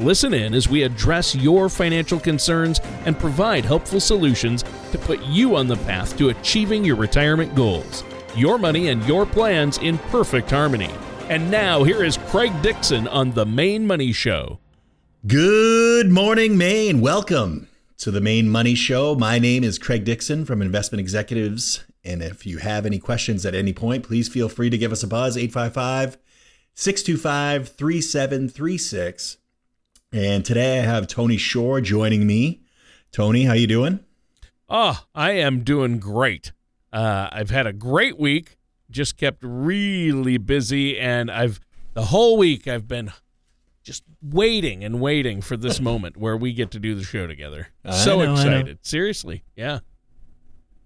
Listen in as we address your financial concerns and provide helpful solutions to put you on the path to achieving your retirement goals. Your money and your plans in perfect harmony. And now, here is Craig Dixon on The Maine Money Show. Good morning, Maine. Welcome to the Maine Money Show. My name is Craig Dixon from Investment Executives. And if you have any questions at any point, please feel free to give us a buzz 855 625 3736. And today I have Tony Shore joining me. Tony, how you doing? Oh, I am doing great. Uh, I've had a great week. Just kept really busy, and I've the whole week I've been just waiting and waiting for this moment where we get to do the show together. I so know, excited. Seriously. Yeah.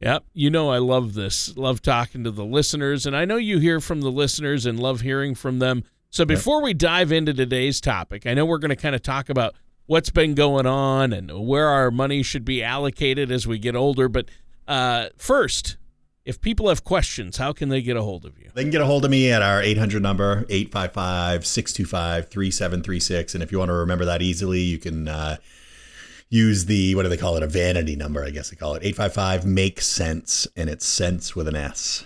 Yep. You know I love this. Love talking to the listeners, and I know you hear from the listeners and love hearing from them. So before we dive into today's topic, I know we're going to kind of talk about what's been going on and where our money should be allocated as we get older. But uh, first, if people have questions, how can they get a hold of you? They can get a hold of me at our 800 number, 855 625 3736. And if you want to remember that easily, you can uh, use the, what do they call it? A vanity number, I guess they call it. 855 make sense. And it's sense with an S.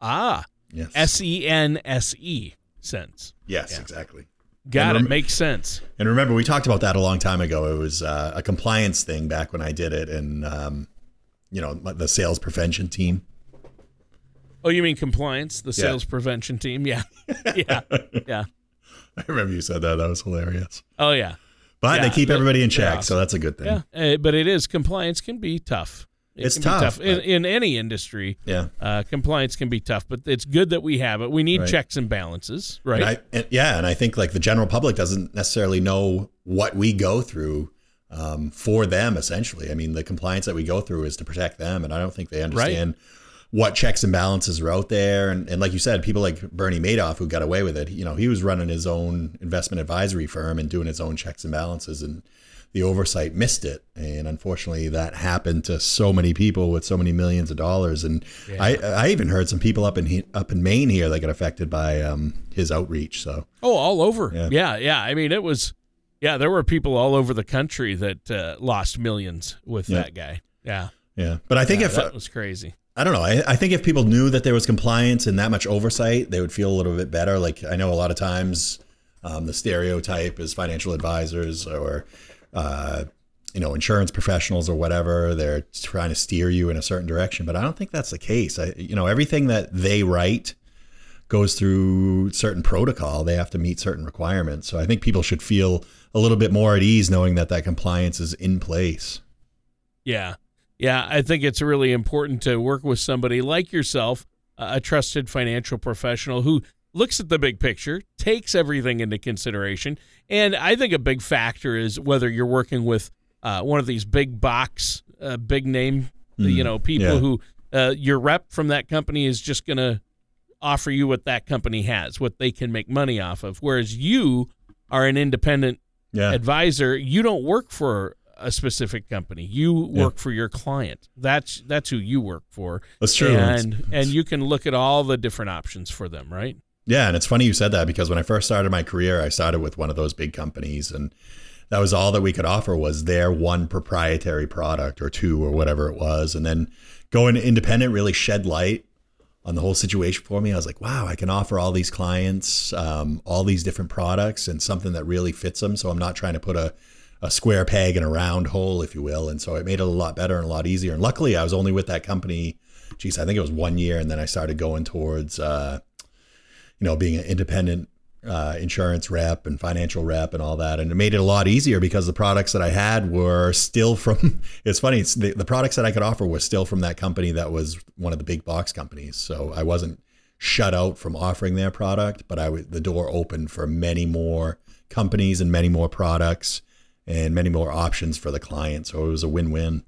Ah, Yes. S E N S E sense. Yes, Yeah. exactly. Got And it. Makes sense. And remember, we talked about that a long time ago. It was uh, a compliance thing back when I did it, and um, you know the sales prevention team. Oh, you mean compliance, the Yeah. sales prevention team? Yeah. yeah. Yeah. I remember you said that. That was hilarious. Oh, yeah. But Yeah, they keep everybody in check, so that's a good thing. Yeah. Uh, but it is, compliance can be tough. It It's tough, Be in, in any industry. Yeah. Uh, compliance can be tough, but it's good that we have it. We need Right. checks and balances, right? And I, and, yeah, and I think like the general public doesn't necessarily know what we go through um, for them. Essentially, I mean, the compliance that we go through is to protect them, and I don't think they understand what checks and balances are out there. And, and like you said, people like Bernie Madoff who got away with it. You know, he was running his own investment advisory firm and doing his own checks and balances, and the oversight missed it. And unfortunately, that happened to so many people with so many millions of dollars. And I, I even heard some people up in he, up in Maine here that got affected by um, his outreach. So oh, all over. Yeah. Yeah. yeah. I mean, it was, yeah, there were people all over the country that uh, lost millions with Yeah. that guy. Yeah. yeah, but I think Yeah, if that was crazy. I don't know, I, I think if people knew that there was compliance and that much oversight, they would feel a little bit better. Like I know a lot of times um, the stereotype is financial advisors or uh, you know insurance professionals or whatever. They're trying to steer you in a certain direction, but I don't think that's the case. I, you know, everything that they write goes through certain protocol. They have to meet certain requirements. So I think people should feel a little bit more at ease knowing that that compliance is in place. Yeah. Yeah. I think it's really important to work with somebody like yourself, a a trusted financial professional who looks at the big picture, takes everything into consideration. And I think a big factor is whether you're working with uh, one of these big box, uh, big name, you know, people yeah. who uh, your rep from that company is just going to offer you what that company has, what they can make money off of. Whereas you are an independent Yeah. advisor, you don't work for a specific company. You Yeah. work for your client. That's that's who you work for. That's true. And and you can look at all the different options for them, right? Yeah, and it's funny you said that because when I first started my career, I started with one of those big companies and that was all that we could offer was their one proprietary product or two or whatever it was. And then going independent really shed light on the whole situation for me. I was like, wow, I can offer all these clients um, all these different products and something that really fits them. So I'm not trying to put a, a square peg in a round hole, if you will. And so it made it a lot better and a lot easier. And luckily, I was only with that company, geez, I think it was one year. And then I started going towards, uh, you know, being an independent uh, insurance rep and financial rep and all that. And it made it a lot easier because the products that I had were still from, it's funny, it's the, the products that I could offer were still from that company that was one of the big box companies. So I wasn't shut out from offering their product, but I w- the door opened for many more companies and many more products and many more options for the client. So it was a win-win.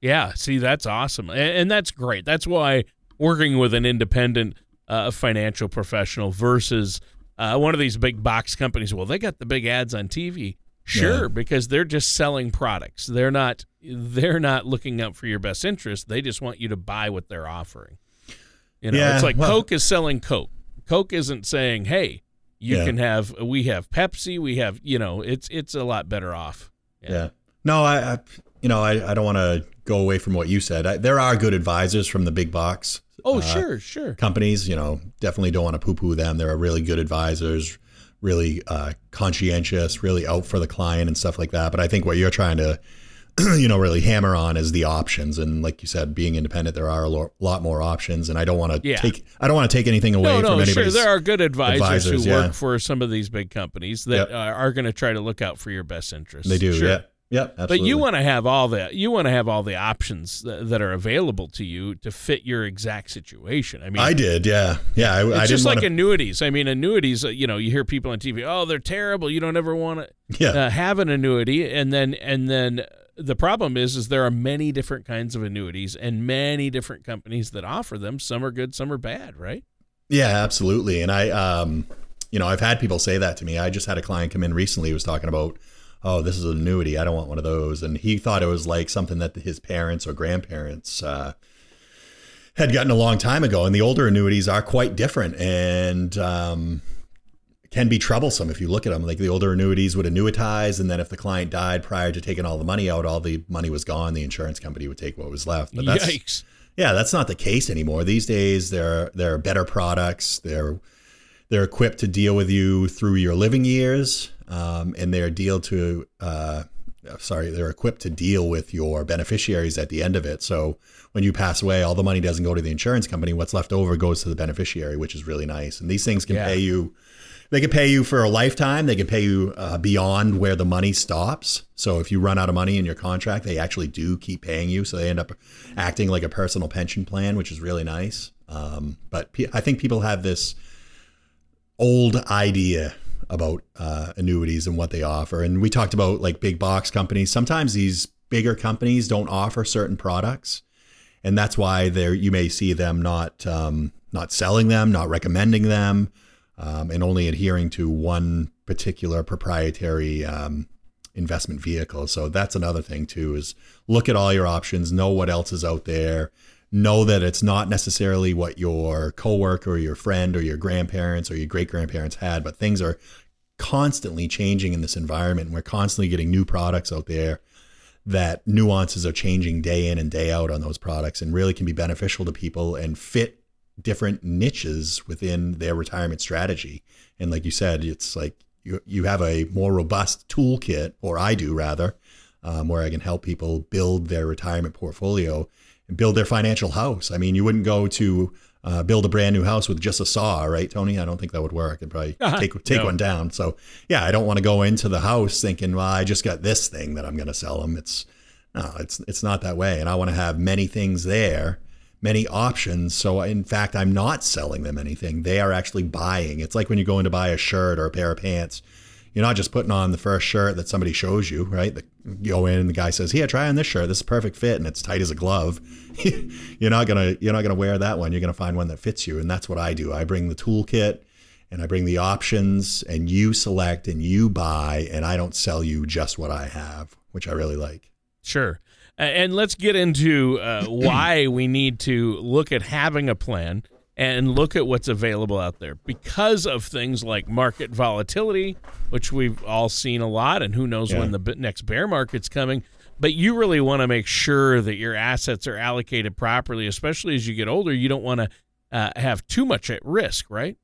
Yeah, see, that's awesome, and, and that's great. That's why working with an independent uh, financial professional versus uh, one of these big box companies. Well, they got the big ads on TV. Sure, yeah. because they're just selling products. They're not they're not looking out for your best interest. They just want you to buy what they're offering. You know, yeah, it's like well, Coke is selling Coke. Coke isn't saying, "Hey, you yeah. can have we have Pepsi, we have, you know, it's it's a lot better off." Yeah. yeah. No, I, I, you know, I, I don't want to go away from what you said. I, there are good advisors from the big box. Oh, uh, sure, sure. Companies, you know, definitely don't want to poo-poo them. they're a really good advisors, really uh, conscientious, really out for the client and stuff like that. But I think what you're trying to, you know, really hammer on is the options. And like you said, being independent, there are a lot more options. And I don't want to yeah. take, I don't want to take anything away no, no, from anybody. Sure, there are good advisors, advisors who yeah. work for some of these big companies that yep. are going to try to look out for your best interest They do, sure. yeah. Yeah, But you want to have all the you want to have all the options that, that, are available to you to fit your exact situation. I mean, I did, yeah, yeah. I, it's I just like wanna... annuities. I mean, annuities. Uh, you know, you hear people on TV, oh, they're terrible. You don't ever want to yeah. uh, have an annuity, and then and then the problem is, is there are many different kinds of annuities and many different companies that offer them. Some are good, some are bad, right? Yeah, absolutely. And I, um, you know, I've had people say that to me. I just had a client come in recently who was talking about oh, this is an annuity. I don't want one of those. And he thought it was like something that his parents or grandparents uh, had gotten a long time ago. And the older annuities are quite different and um, can be troublesome if you look at them. Like the older annuities would annuitize, and then if the client died prior to taking all the money out, all the money was gone. The insurance company would take what was left. But that's, Yikes. Yeah, that's not the case anymore. These days, there there are better products. They're they're equipped to deal with you through your living years um, and they're deal to uh, sorry they're equipped to deal with your beneficiaries at the end of it. So when you pass away all the money doesn't go to the insurance company. What's left over goes to the beneficiary which is really nice. And these things can yeah. pay you they can pay you for a lifetime. They can pay you uh, beyond where the money stops. So if you run out of money in your contract they actually do keep paying you. So they end up acting like a personal pension plan which is really nice. Um, but i think people have this old idea about uh, annuities and what they offer. And we talked about like big box companies. Sometimes these bigger companies don't offer certain products, and that's why there you may see them not um, not selling them, not recommending them, um, and only adhering to one particular proprietary um, investment vehicle. So that's another thing too: is look at all your options, know what else is out there. Know that it's not necessarily what your coworker or your friend or your grandparents or your great grandparents had, but things are constantly changing in this environment. We're constantly getting new products out there that nuances are changing day in and day out on those products and really can be beneficial to people and fit different niches within their retirement strategy. And like you said, it's like you, you have a more robust toolkit, or I do rather, um, where I can help people build their retirement portfolio and build their financial house. I mean, you wouldn't go to uh, build a brand new house with just a saw, right, Tony? I don't think that would work. I'd probably uh-huh. take take no. one down. So yeah, I don't want to go into the house thinking, well, I just got this thing that I'm going to sell them. It's no, it's it's not that way. And I want to have many things there, many options. So in fact, I'm not selling them anything. They are actually buying. It's like when you go in to buy a shirt or a pair of pants you're not just putting on the first shirt that somebody shows you, right? The, you go in and the guy says, "Here, try on this shirt. This is perfect fit and it's tight as a glove." you're not gonna you're not gonna wear that one. You're gonna find one that fits you, and that's what I do. I bring the toolkit and I bring the options, and you select and you buy, and I don't sell you just what I have, which I really like. Sure. And let's get into uh, why we need to look at having a plan and look at what's available out there because of things like market volatility, which we've all seen a lot, and who knows yeah. when the next bear market's coming. But you really want to make sure that your assets are allocated properly, especially as you get older. You don't want to uh, have too much at risk, right?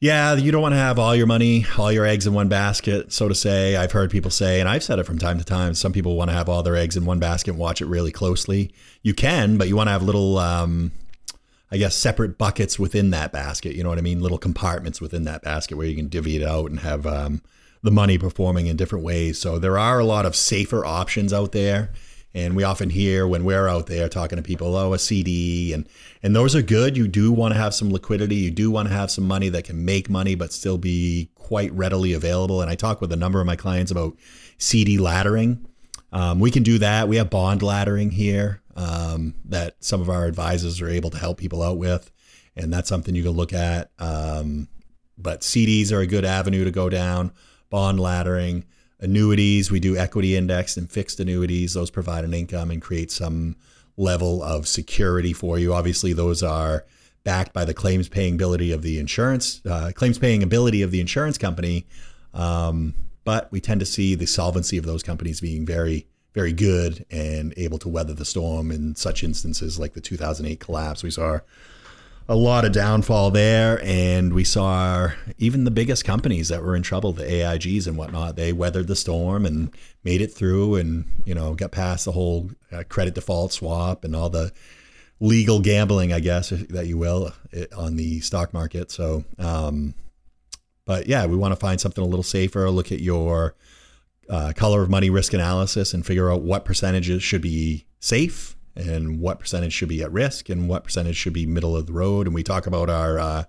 Yeah, you don't want to have all your money, all your eggs in one basket, so to say. I've heard people say, and I've said it from time to time, some people want to have all their eggs in one basket and watch it really closely. You can, but you want to have little um, I guess, separate buckets within that basket. You know what I mean? Little compartments within that basket where you can divvy it out and have um, the money performing in different ways. So there are a lot of safer options out there. And we often hear when we're out there talking to people, oh, a CD, and and those are good. You do want to have some liquidity. You do want to have some money that can make money, but still be quite readily available. And I talk with a number of my clients about CD laddering. Um, we can do that. We have bond laddering here um, that some of our advisors are able to help people out with, and that's something you can look at. Um, but CDs are a good avenue to go down. Bond laddering, annuities. We do equity indexed and fixed annuities. Those provide an income and create some level of security for you. Obviously, those are backed by the claims paying ability of the insurance uh, claims paying ability of the insurance company. Um, but we tend to see the solvency of those companies being very very good and able to weather the storm in such instances like the 2008 collapse. We saw a lot of downfall there, and we saw even the biggest companies that were in trouble, the AIGs and whatnot, they weathered the storm and made it through, and you know got past the whole uh, credit default swap and all the legal gambling, I guess that you will, on the stock market. So, um, but yeah, we want to find something a little safer. Look at your uh, color of money risk analysis and figure out what percentages should be safe and what percentage should be at risk and what percentage should be middle of the road. And we talk about our uh,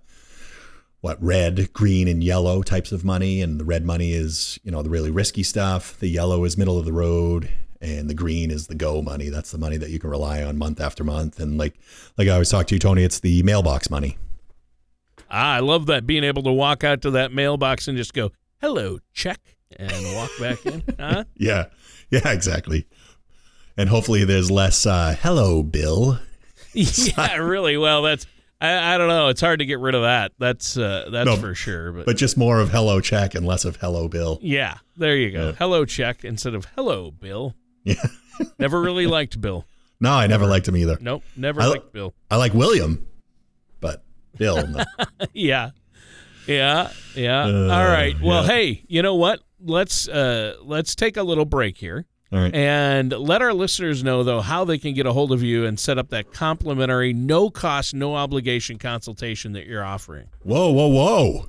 what red, green, and yellow types of money. And the red money is you know the really risky stuff. The yellow is middle of the road, and the green is the go money. That's the money that you can rely on month after month. And like like I always talk to you, Tony, it's the mailbox money. Ah, I love that being able to walk out to that mailbox and just go, "Hello, check," and walk back in. Huh? yeah, yeah, exactly and hopefully there's less uh, "Hello, Bill." yeah, really. Well, that's I, I, don't know. It's hard to get rid of that. That's uh, that's no, for sure. But but just more of "Hello, check" and less of "Hello, Bill." Yeah, there you go. Yeah. "Hello, check" instead of "Hello, Bill." Yeah. never really liked Bill. No, I never, never liked him either. Nope, never I, liked Bill. I like William, Bill. No. yeah, yeah, yeah. Uh, All right. Well, yeah. hey, you know what? Let's uh let's take a little break here. All right. And let our listeners know, though, how they can get a hold of you and set up that complimentary, no cost, no obligation consultation that you're offering. Whoa, whoa, whoa.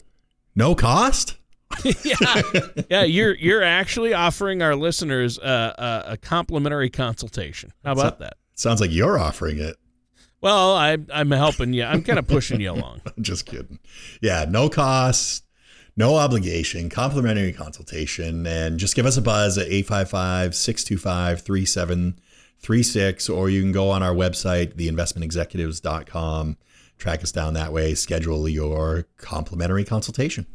No cost? yeah, yeah. You're you're actually offering our listeners a, a, a complimentary consultation. How about so, that? Sounds like you're offering it. Well, I, I'm helping you. I'm kind of pushing you along. Just kidding. Yeah, no cost, no obligation, complimentary consultation, and just give us a buzz at 855 625 3736, or you can go on our website, theinvestmentexecutives.com, track us down that way, schedule your complimentary consultation.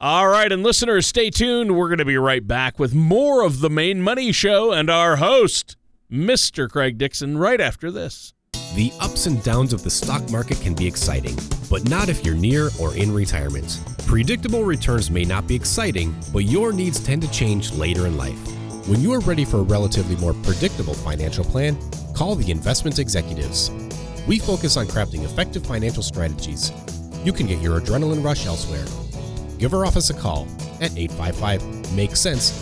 All right, and listeners, stay tuned. We're going to be right back with more of the Maine Money Show and our host, Mr. Craig Dixon, right after this. The ups and downs of the stock market can be exciting, but not if you're near or in retirement. Predictable returns may not be exciting, but your needs tend to change later in life. When you are ready for a relatively more predictable financial plan, call the Investment Executives. We focus on crafting effective financial strategies. You can get your adrenaline rush elsewhere. Give our office a call at 855 Make Sense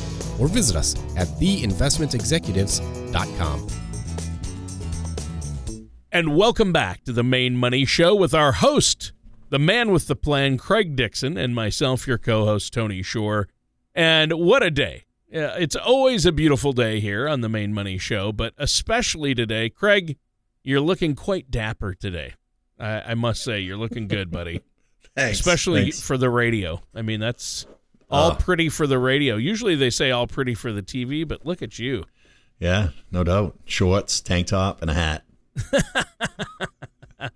or visit us at theinvestmentexecutives.com. And welcome back to the Maine Money Show with our host, the man with the plan, Craig Dixon, and myself, your co host, Tony Shore. And what a day! It's always a beautiful day here on the Maine Money Show, but especially today. Craig, you're looking quite dapper today. I, I must say, you're looking good, buddy. thanks. Especially thanks. for the radio. I mean, that's all uh, pretty for the radio. Usually they say all pretty for the TV, but look at you. Yeah, no doubt. Shorts, tank top, and a hat.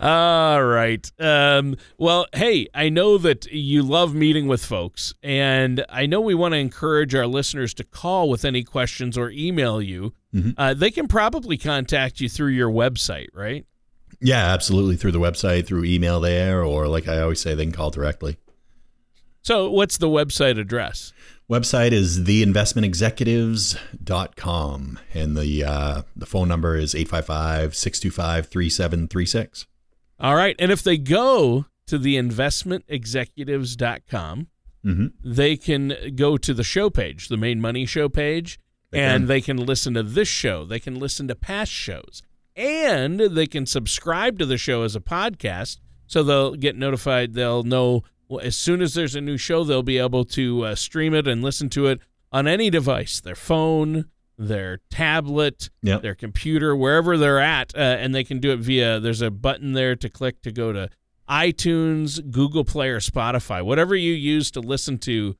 All right. Um, well, hey, I know that you love meeting with folks, and I know we want to encourage our listeners to call with any questions or email you. Mm-hmm. Uh, they can probably contact you through your website, right? Yeah, absolutely. Through the website, through email there, or like I always say, they can call directly. So, what's the website address? Website is theinvestmentexecutives.com and the uh, the phone number is 855-625-3736. All right, and if they go to theinvestmentexecutives.com, mm-hmm. they can go to the show page, the Maine Money show page, they and can. they can listen to this show. They can listen to past shows. And they can subscribe to the show as a podcast so they'll get notified. They'll know well, as soon as there's a new show, they'll be able to uh, stream it and listen to it on any device, their phone, their tablet, yep. their computer, wherever they're at, uh, and they can do it via. There's a button there to click to go to iTunes, Google Play, or Spotify, whatever you use to listen to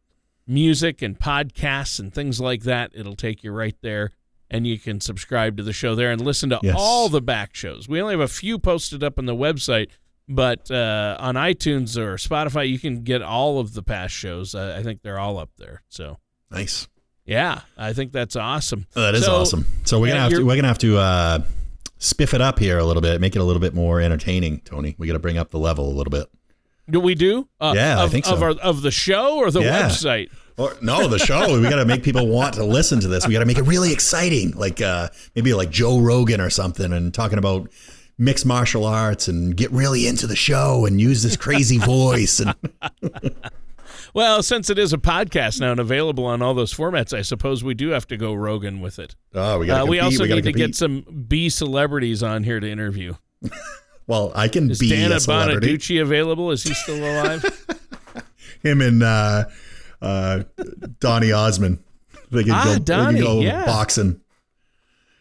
music and podcasts and things like that, it'll take you right there. And you can subscribe to the show there and listen to Yes. all the back shows. We only have a few posted up on the website, but uh, on iTunes or Spotify, you can get all of the past shows. Uh, I think they're all up there. So, Nice. yeah, I think that's awesome. Oh, that is So, awesome. So we're gonna have to we're gonna have to uh, spiff it up here a little bit, make it a little bit more entertaining, Tony. We got to bring up the level a little bit. Do we do? Uh, Yeah, I of, think so. Of, our, of the show or the Yeah. website? Or no, the show. we got to make people want to listen to this. We got to make it really exciting, like uh, maybe like Joe Rogan or something, and talking about mixed martial arts and get really into the show and use this crazy voice. And Well, since it is a podcast now and available on all those formats, I suppose we do have to go Rogan with it. oh, we got Uh, we also gotta need to get some B celebrities on here to interview. Well, I can Is be Dana a celebrity. Bonaduce available? Is he still alive? Him and uh, uh, Donnie Osmond. They can Ah, go, Donnie, they can go yeah. boxing.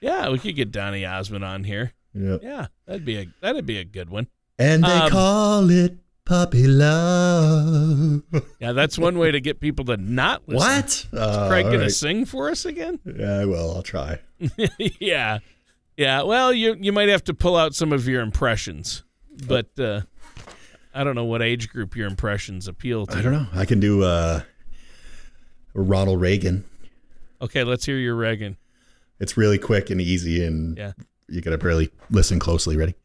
yeah, we could get Donnie Osmond on here. Yeah. Yeah, that'd be a that'd be a good one. And they Um, call it puppy love. Yeah, that's one way to get people to not listen. What? Uh, Craig gonna right. sing for us again? Yeah, I will. I'll try. yeah, yeah. Well, you you might have to pull out some of your impressions, but uh, I don't know what age group your impressions appeal to. I don't know. I can do uh, Ronald Reagan. Okay, let's hear your Reagan. It's really quick and easy, and Yeah. You gotta really listen closely. Ready?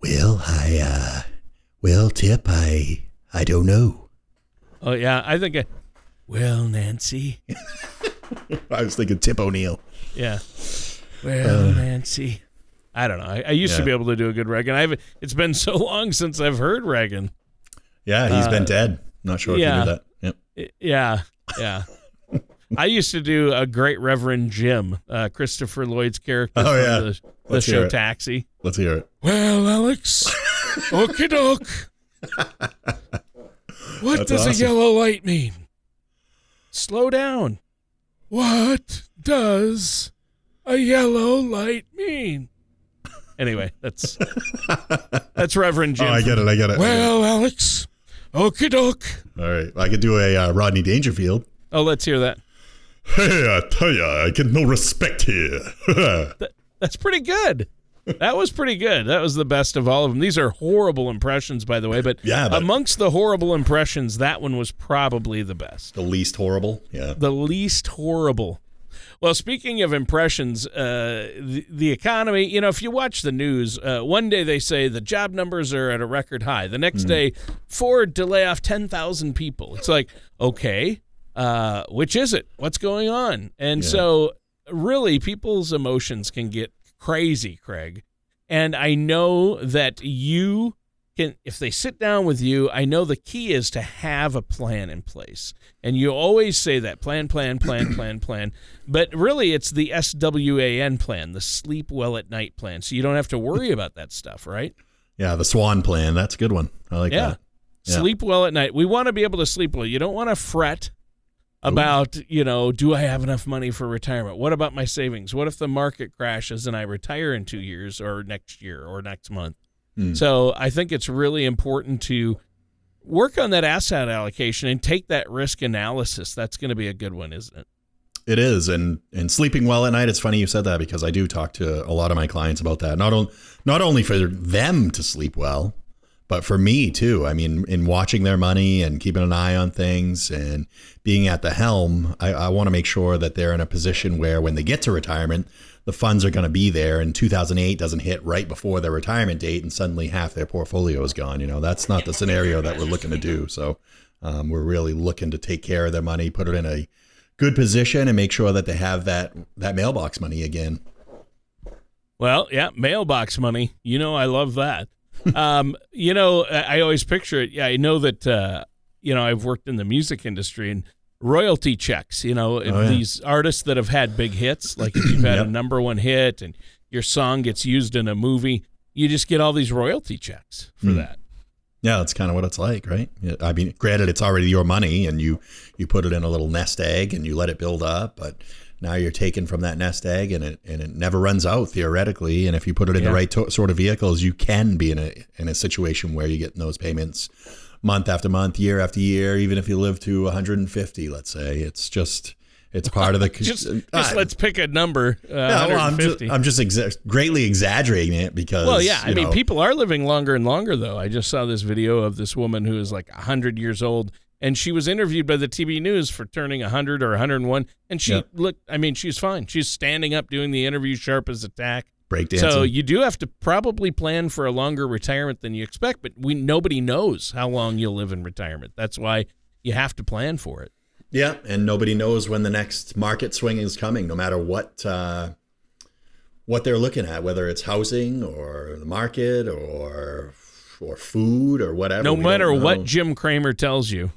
Well, I, uh, well, Tip, I, I don't know. Oh yeah, I think. I, well, Nancy. I was thinking Tip O'Neill. Yeah. Well, Nancy. I don't know. I, I used to Uh, be able to do a good Reagan. I've. It's been so long since I've heard Reagan. Yeah, he's Uh, been dead. Not sure if yeah. you knew that. Yep. Yeah, yeah. I used to do a great Reverend Jim, uh, Christopher Lloyd's character Oh, from yeah. the, the Let's hear show it. Taxi. Let's hear it. Well, Alex, okie doke. What That's does a yellow light mean? Slow down. What does a yellow light mean? Anyway, that's that's Reverend Jim. Oh, I get it. I get it. Well, Alex, okie doke. All right. I could do a uh, Rodney Dangerfield. Oh, let's hear that. Hey, I tell ya, I get no respect here. That's pretty good. That was pretty good. That was the best of all of them. These are horrible impressions, by the way, but, Yeah, but- amongst the horrible impressions, that one was probably the best. the least horrible. Yeah. The least horrible. Well, speaking of impressions, uh, the, the economy, you know, if you watch the news, uh, one day they say the job numbers are at a record high. The next day, Ford to lay off 10,000 people. It's like, okay, uh, which is it? What's going on? And Yeah. so, really, people's emotions can get crazy, Craig. And I know that you can, if they sit down with you, I know the key is to have a plan in place. And you always say that plan, plan, plan, plan, plan. But really, it's the SWAN plan, the sleep well at night plan. So you don't have to worry about that stuff, right? Yeah, the Swan plan. That's a good one. I like Yeah. that. Yeah. Sleep well at night. We want to be able to sleep well. You don't want to fret about, you know, do I have enough money for retirement? What about my savings? What if the market crashes and I retire in two years or next year or next month? Hmm. So I think it's really important to work on that asset allocation and take that risk analysis. That's going to be a good one, isn't it? It is, and and sleeping well at night. It's funny you said that because I do talk to a lot of my clients about that. Not only not only for them to sleep well, but for me too. I mean, in watching their money and keeping an eye on things and being at the helm, I, I want to make sure that they're in a position where when they get to retirement, the funds are going to be there, and 2008 doesn't hit right before their retirement date, and suddenly half their portfolio is gone. You know, that's not the scenario that we're looking to do. So, um, we're really looking to take care of their money, put it in a good position and make sure that they have that that mailbox money again. Well, yeah, mailbox money. You know, I love that. Um, you know, I always picture it. Yeah, I know that. Uh, you know, I've worked in the music industry and royalty checks. You know, Oh, yeah. these artists that have had big hits, like if you've had Yep. a number one hit and your song gets used in a movie, you just get all these royalty checks for Hmm. that. Yeah, that's kind of what it's like, right? I mean, granted, it's already your money, and you you put it in a little nest egg and you let it build up, but now you're taken from that nest egg, and it and it never runs out theoretically. And if you put it in Yeah. the right to- sort of vehicles, you can be in a in a situation where you get those payments month after month, year after year, even if you live to 150, let's say. It's just it's part of the just, just let's pick a number. Uh, yeah, well, I'm just, I'm just exa- greatly exaggerating it because. Well, yeah, I mean, know, people are living longer and longer, though. I just saw this video of this woman who is like 100 years old, and she was interviewed by the TV news for turning 100 or 101, and she yep. looked. I mean, she's fine. She's standing up, doing the interview sharp as a tack. Breakdancing. So you do have to probably plan for a longer retirement than you expect, but we nobody knows how long you'll live in retirement. That's why you have to plan for it. Yeah, and nobody knows when the next market swing is coming, no matter what uh, what they're looking at, whether it's housing or the market or or food or whatever. No matter what Jim Cramer tells you,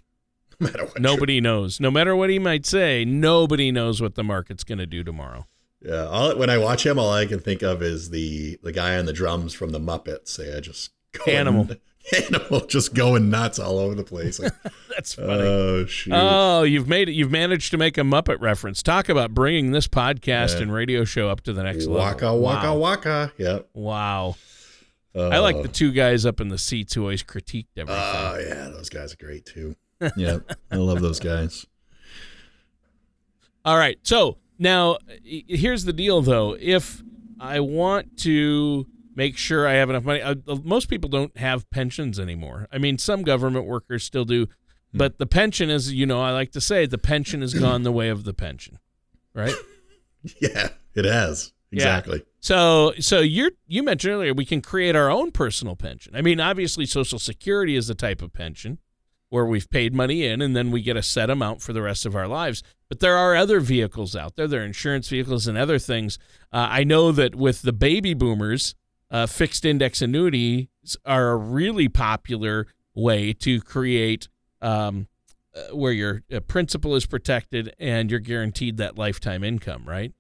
no matter what nobody knows. No matter what he might say, nobody knows what the market's going to do tomorrow. Yeah, all, when I watch him, all I can think of is the the guy on the drums from the Muppets. Yeah, just animal. animal just going nuts all over the place. That's funny. Oh, shoot. oh, you've made it. You've managed to make a Muppet reference. Talk about bringing this podcast yeah. and radio show up to the next waka, level. Waka wow. waka Yep. Wow. Uh, I like the two guys up in the seats who always critiqued everything. Oh yeah, those guys are great too. Yeah, I love those guys. All right, so now here's the deal, though. If I want to make sure I have enough money. Uh, most people don't have pensions anymore. I mean, some government workers still do, hmm. but the pension is, you know, I like to say the pension has gone the way of the pension, right? yeah, it has. Exactly. Yeah. So, so you you mentioned earlier we can create our own personal pension. I mean, obviously, Social Security is the type of pension where we've paid money in and then we get a set amount for the rest of our lives. But there are other vehicles out there. There are insurance vehicles and other things. Uh, I know that with the baby boomers, uh, fixed index annuities are a really popular way to create um, uh, where your uh, principal is protected and you're guaranteed that lifetime income, right?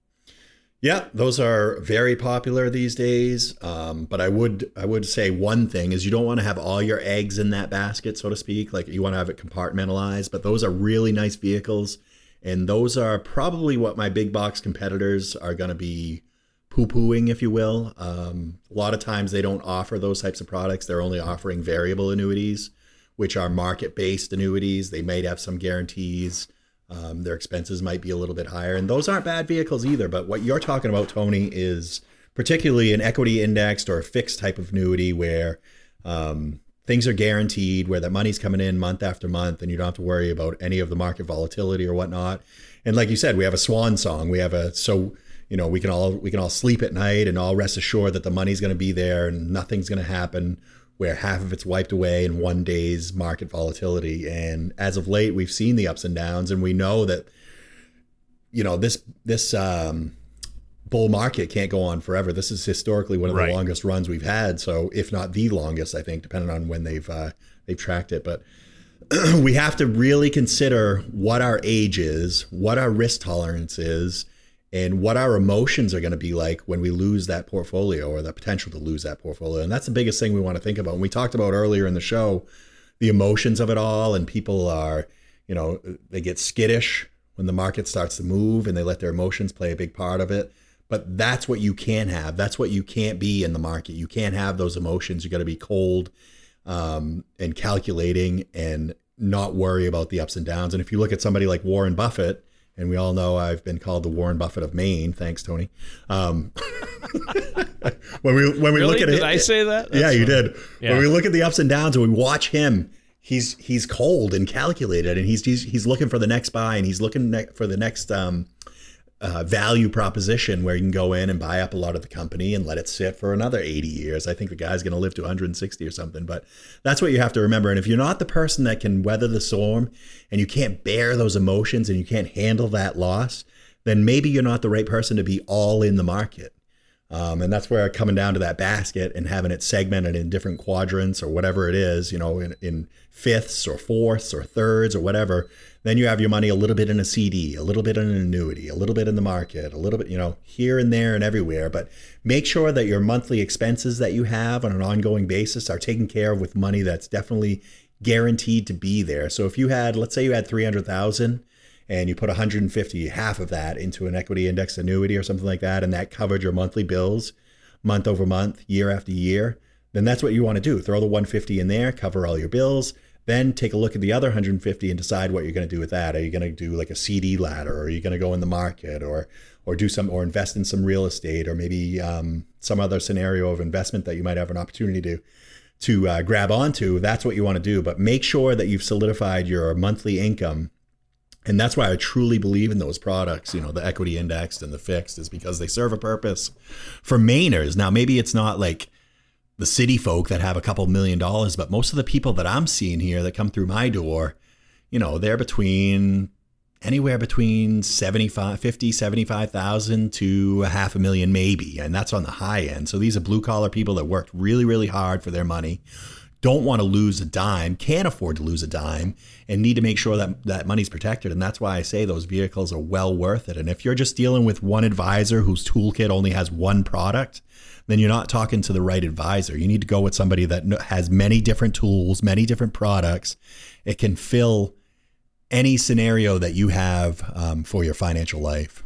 Yeah, those are very popular these days. Um, but I would I would say one thing is you don't want to have all your eggs in that basket, so to speak. Like you want to have it compartmentalized. But those are really nice vehicles, and those are probably what my big box competitors are going to be poo pooing, if you will. Um, a lot of times they don't offer those types of products. They're only offering variable annuities, which are market based annuities. They might have some guarantees. Um, their expenses might be a little bit higher. And those aren't bad vehicles either. But what you're talking about, Tony, is particularly an equity indexed or a fixed type of annuity where um, things are guaranteed, where the money's coming in month after month, and you don't have to worry about any of the market volatility or whatnot. And like you said, we have a swan song. We have a so you know we can all we can all sleep at night and all rest assured that the money's going to be there and nothing's going to happen where half of it's wiped away in one day's market volatility. And as of late we've seen the ups and downs and we know that you know this this um, bull market can't go on forever. This is historically one of right. the longest runs we've had. So if not the longest i think depending on when they've uh, they've tracked it. But we have to really consider what our age is what our risk tolerance is and what our emotions are going to be like when we lose that portfolio or the potential to lose that portfolio. And that's the biggest thing we want to think about. And we talked about earlier in the show the emotions of it all, and people are, you know, they get skittish when the market starts to move and they let their emotions play a big part of it. But that's what you can't have. That's what you can't be in the market. You can't have those emotions. You got to be cold um, and calculating and not worry about the ups and downs. And if you look at somebody like Warren Buffett, and we all know I've been called the Warren Buffett of Maine. Thanks, Tony. Um, when we when we really? look at it, did I say that? That's yeah, you did. Yeah. When we look at the ups and downs and we watch him, he's he's cold and calculated, and he's he's, he's looking for the next buy, and he's looking ne- for the next um, uh, value proposition where you can go in and buy up a lot of the company and let it sit for another 80 years. I think the guy's going to live to 160 or something, but that's what you have to remember. And if you're not the person that can weather the storm and you can't bear those emotions and you can't handle that loss, then maybe you're not the right person to be all in the market. Um, and that's where coming down to that basket and having it segmented in different quadrants or whatever it is, you know, in, in fifths or fourths or thirds or whatever, then you have your money a little bit in a CD, a little bit in an annuity, a little bit in the market, a little bit, you know, here and there and everywhere. But make sure that your monthly expenses that you have on an ongoing basis are taken care of with money that's definitely guaranteed to be there. So if you had, let's say you had 300,000 and you put 150, half of that into an equity index annuity or something like that, and that covered your monthly bills month over month, year after year, then that's what you want to do. Throw the 150 in there, cover all your bills then take a look at the other 150 and decide what you're going to do with that. Are you going to do like a CD ladder, or are you going to go in the market, or or do some or invest in some real estate, or maybe um, some other scenario of investment that you might have an opportunity to to uh, grab onto? That's what you want to do. But make sure that you've solidified your monthly income. And that's why I truly believe in those products, you know, the equity indexed and the fixed, is because they serve a purpose for Mainers. Now, maybe it's not like the city folk that have a couple million dollars, but most of the people that I'm seeing here that come through my door, you know, they're between anywhere between 75 50 75,000 to a half a million maybe. And that's on the high end. So these are blue collar people that worked really really hard for their money don't want to lose a dime can't afford to lose a dime and need to make sure that that money's protected and that's why I say those vehicles are well worth it and if you're just dealing with one advisor whose toolkit only has one product then you're not talking to the right advisor. You need to go with somebody that has many different tools, many different products. It can fill any scenario that you have um, for your financial life.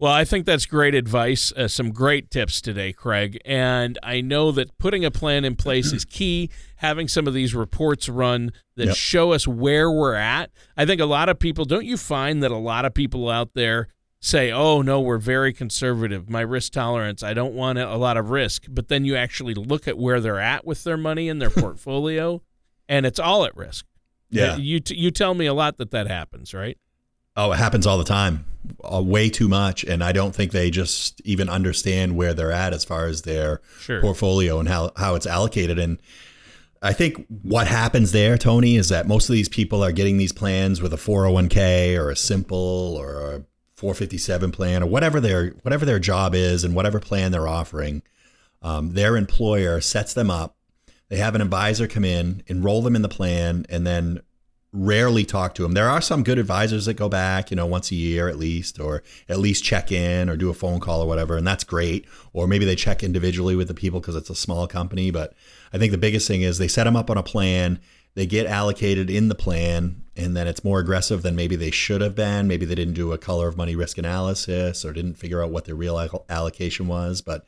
Well, I think that's great advice. Uh, some great tips today, Craig. And I know that putting a plan in place is key. Having some of these reports run that yep. show us where we're at. I think a lot of people, don't you find that a lot of people out there say, oh, no, we're very conservative. My risk tolerance, I don't want a lot of risk. But then you actually look at where they're at with their money and their portfolio, and it's all at risk. Yeah. You, t- you tell me a lot that that happens, right? Oh, it happens all the time, uh, way too much. And I don't think they just even understand where they're at as far as their sure. portfolio and how, how it's allocated. And I think what happens there, Tony, is that most of these people are getting these plans with a 401k or a simple or a 457 plan or whatever their whatever their job is and whatever plan they're offering, um, their employer sets them up. They have an advisor come in, enroll them in the plan, and then rarely talk to them. There are some good advisors that go back, you know, once a year at least, or at least check in or do a phone call or whatever, and that's great. Or maybe they check individually with the people because it's a small company. But I think the biggest thing is they set them up on a plan they get allocated in the plan and then it's more aggressive than maybe they should have been. Maybe they didn't do a color of money risk analysis or didn't figure out what their real allocation was. But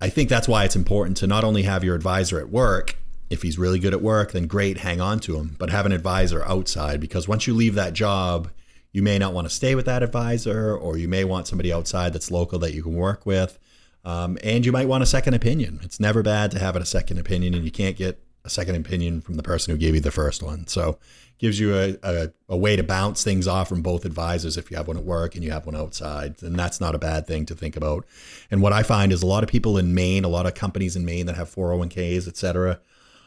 I think that's why it's important to not only have your advisor at work. If he's really good at work, then great, hang on to him. But have an advisor outside because once you leave that job, you may not want to stay with that advisor, or you may want somebody outside that's local that you can work with. Um, and you might want a second opinion. It's never bad to have a second opinion, and you can't get a second opinion from the person who gave you the first one. So gives you a, a, a, way to bounce things off from both advisors if you have one at work and you have one outside. And that's not a bad thing to think about. And what I find is a lot of people in Maine, a lot of companies in Maine that have 401ks, et cetera,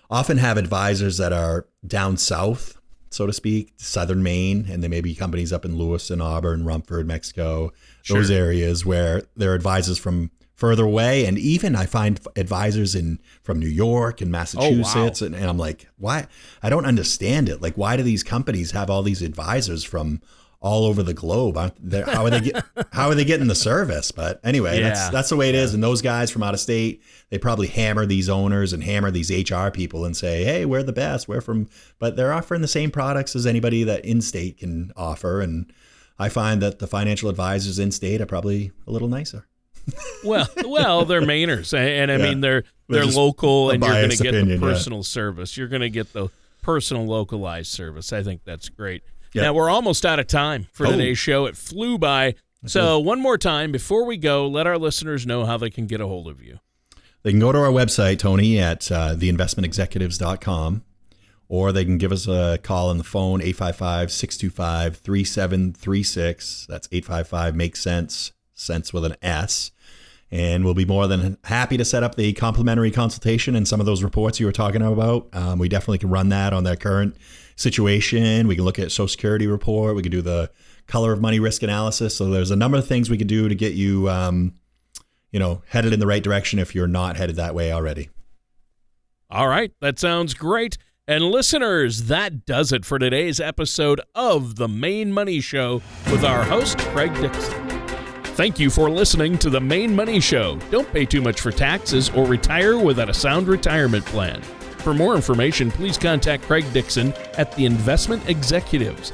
often have advisors that are down south, so to speak, southern Maine, and there may be companies up in Lewiston, Auburn, Rumford, Mexico, sure. those areas where they're advisors from further away. And even I find advisors in from New York and Massachusetts, oh, wow. and, and I'm like, why? I don't understand it. Like, why do these companies have all these advisors from all over the globe? How are they get, How are they getting the service? But anyway, yeah. that's that's the way it is. And those guys from out of state, they probably hammer these owners and hammer these HR people and say, hey, we're the best. We're from, but they're offering the same products as anybody that in state can offer. And I find that the financial advisors in state are probably a little nicer well, well, they're Mainers, and I yeah. mean they're they're, they're local, and you're going to get the personal yeah. service. You're going to get the personal localized service. I think that's great. Yeah. Now we're almost out of time for oh. today's show. It flew by. So one more time before we go, let our listeners know how they can get a hold of you. They can go to our website, Tony, at uh, theinvestmentexecutives.com, or they can give us a call on the phone, 855 625 3736. That's 855 Make Sense, sense with an S and we'll be more than happy to set up the complimentary consultation and some of those reports you were talking about. Um, we definitely can run that on their current situation. We can look at Social Security report. We can do the color of money risk analysis. So there's a number of things we can do to get you, um, you know, headed in the right direction if you're not headed that way already. All right, that sounds great. And listeners, that does it for today's episode of The Maine Money Show with our host, Craig Dixon. Thank you for listening to the Maine Money Show. Don't pay too much for taxes or retire without a sound retirement plan. For more information, please contact Craig Dixon at the Investment Executives.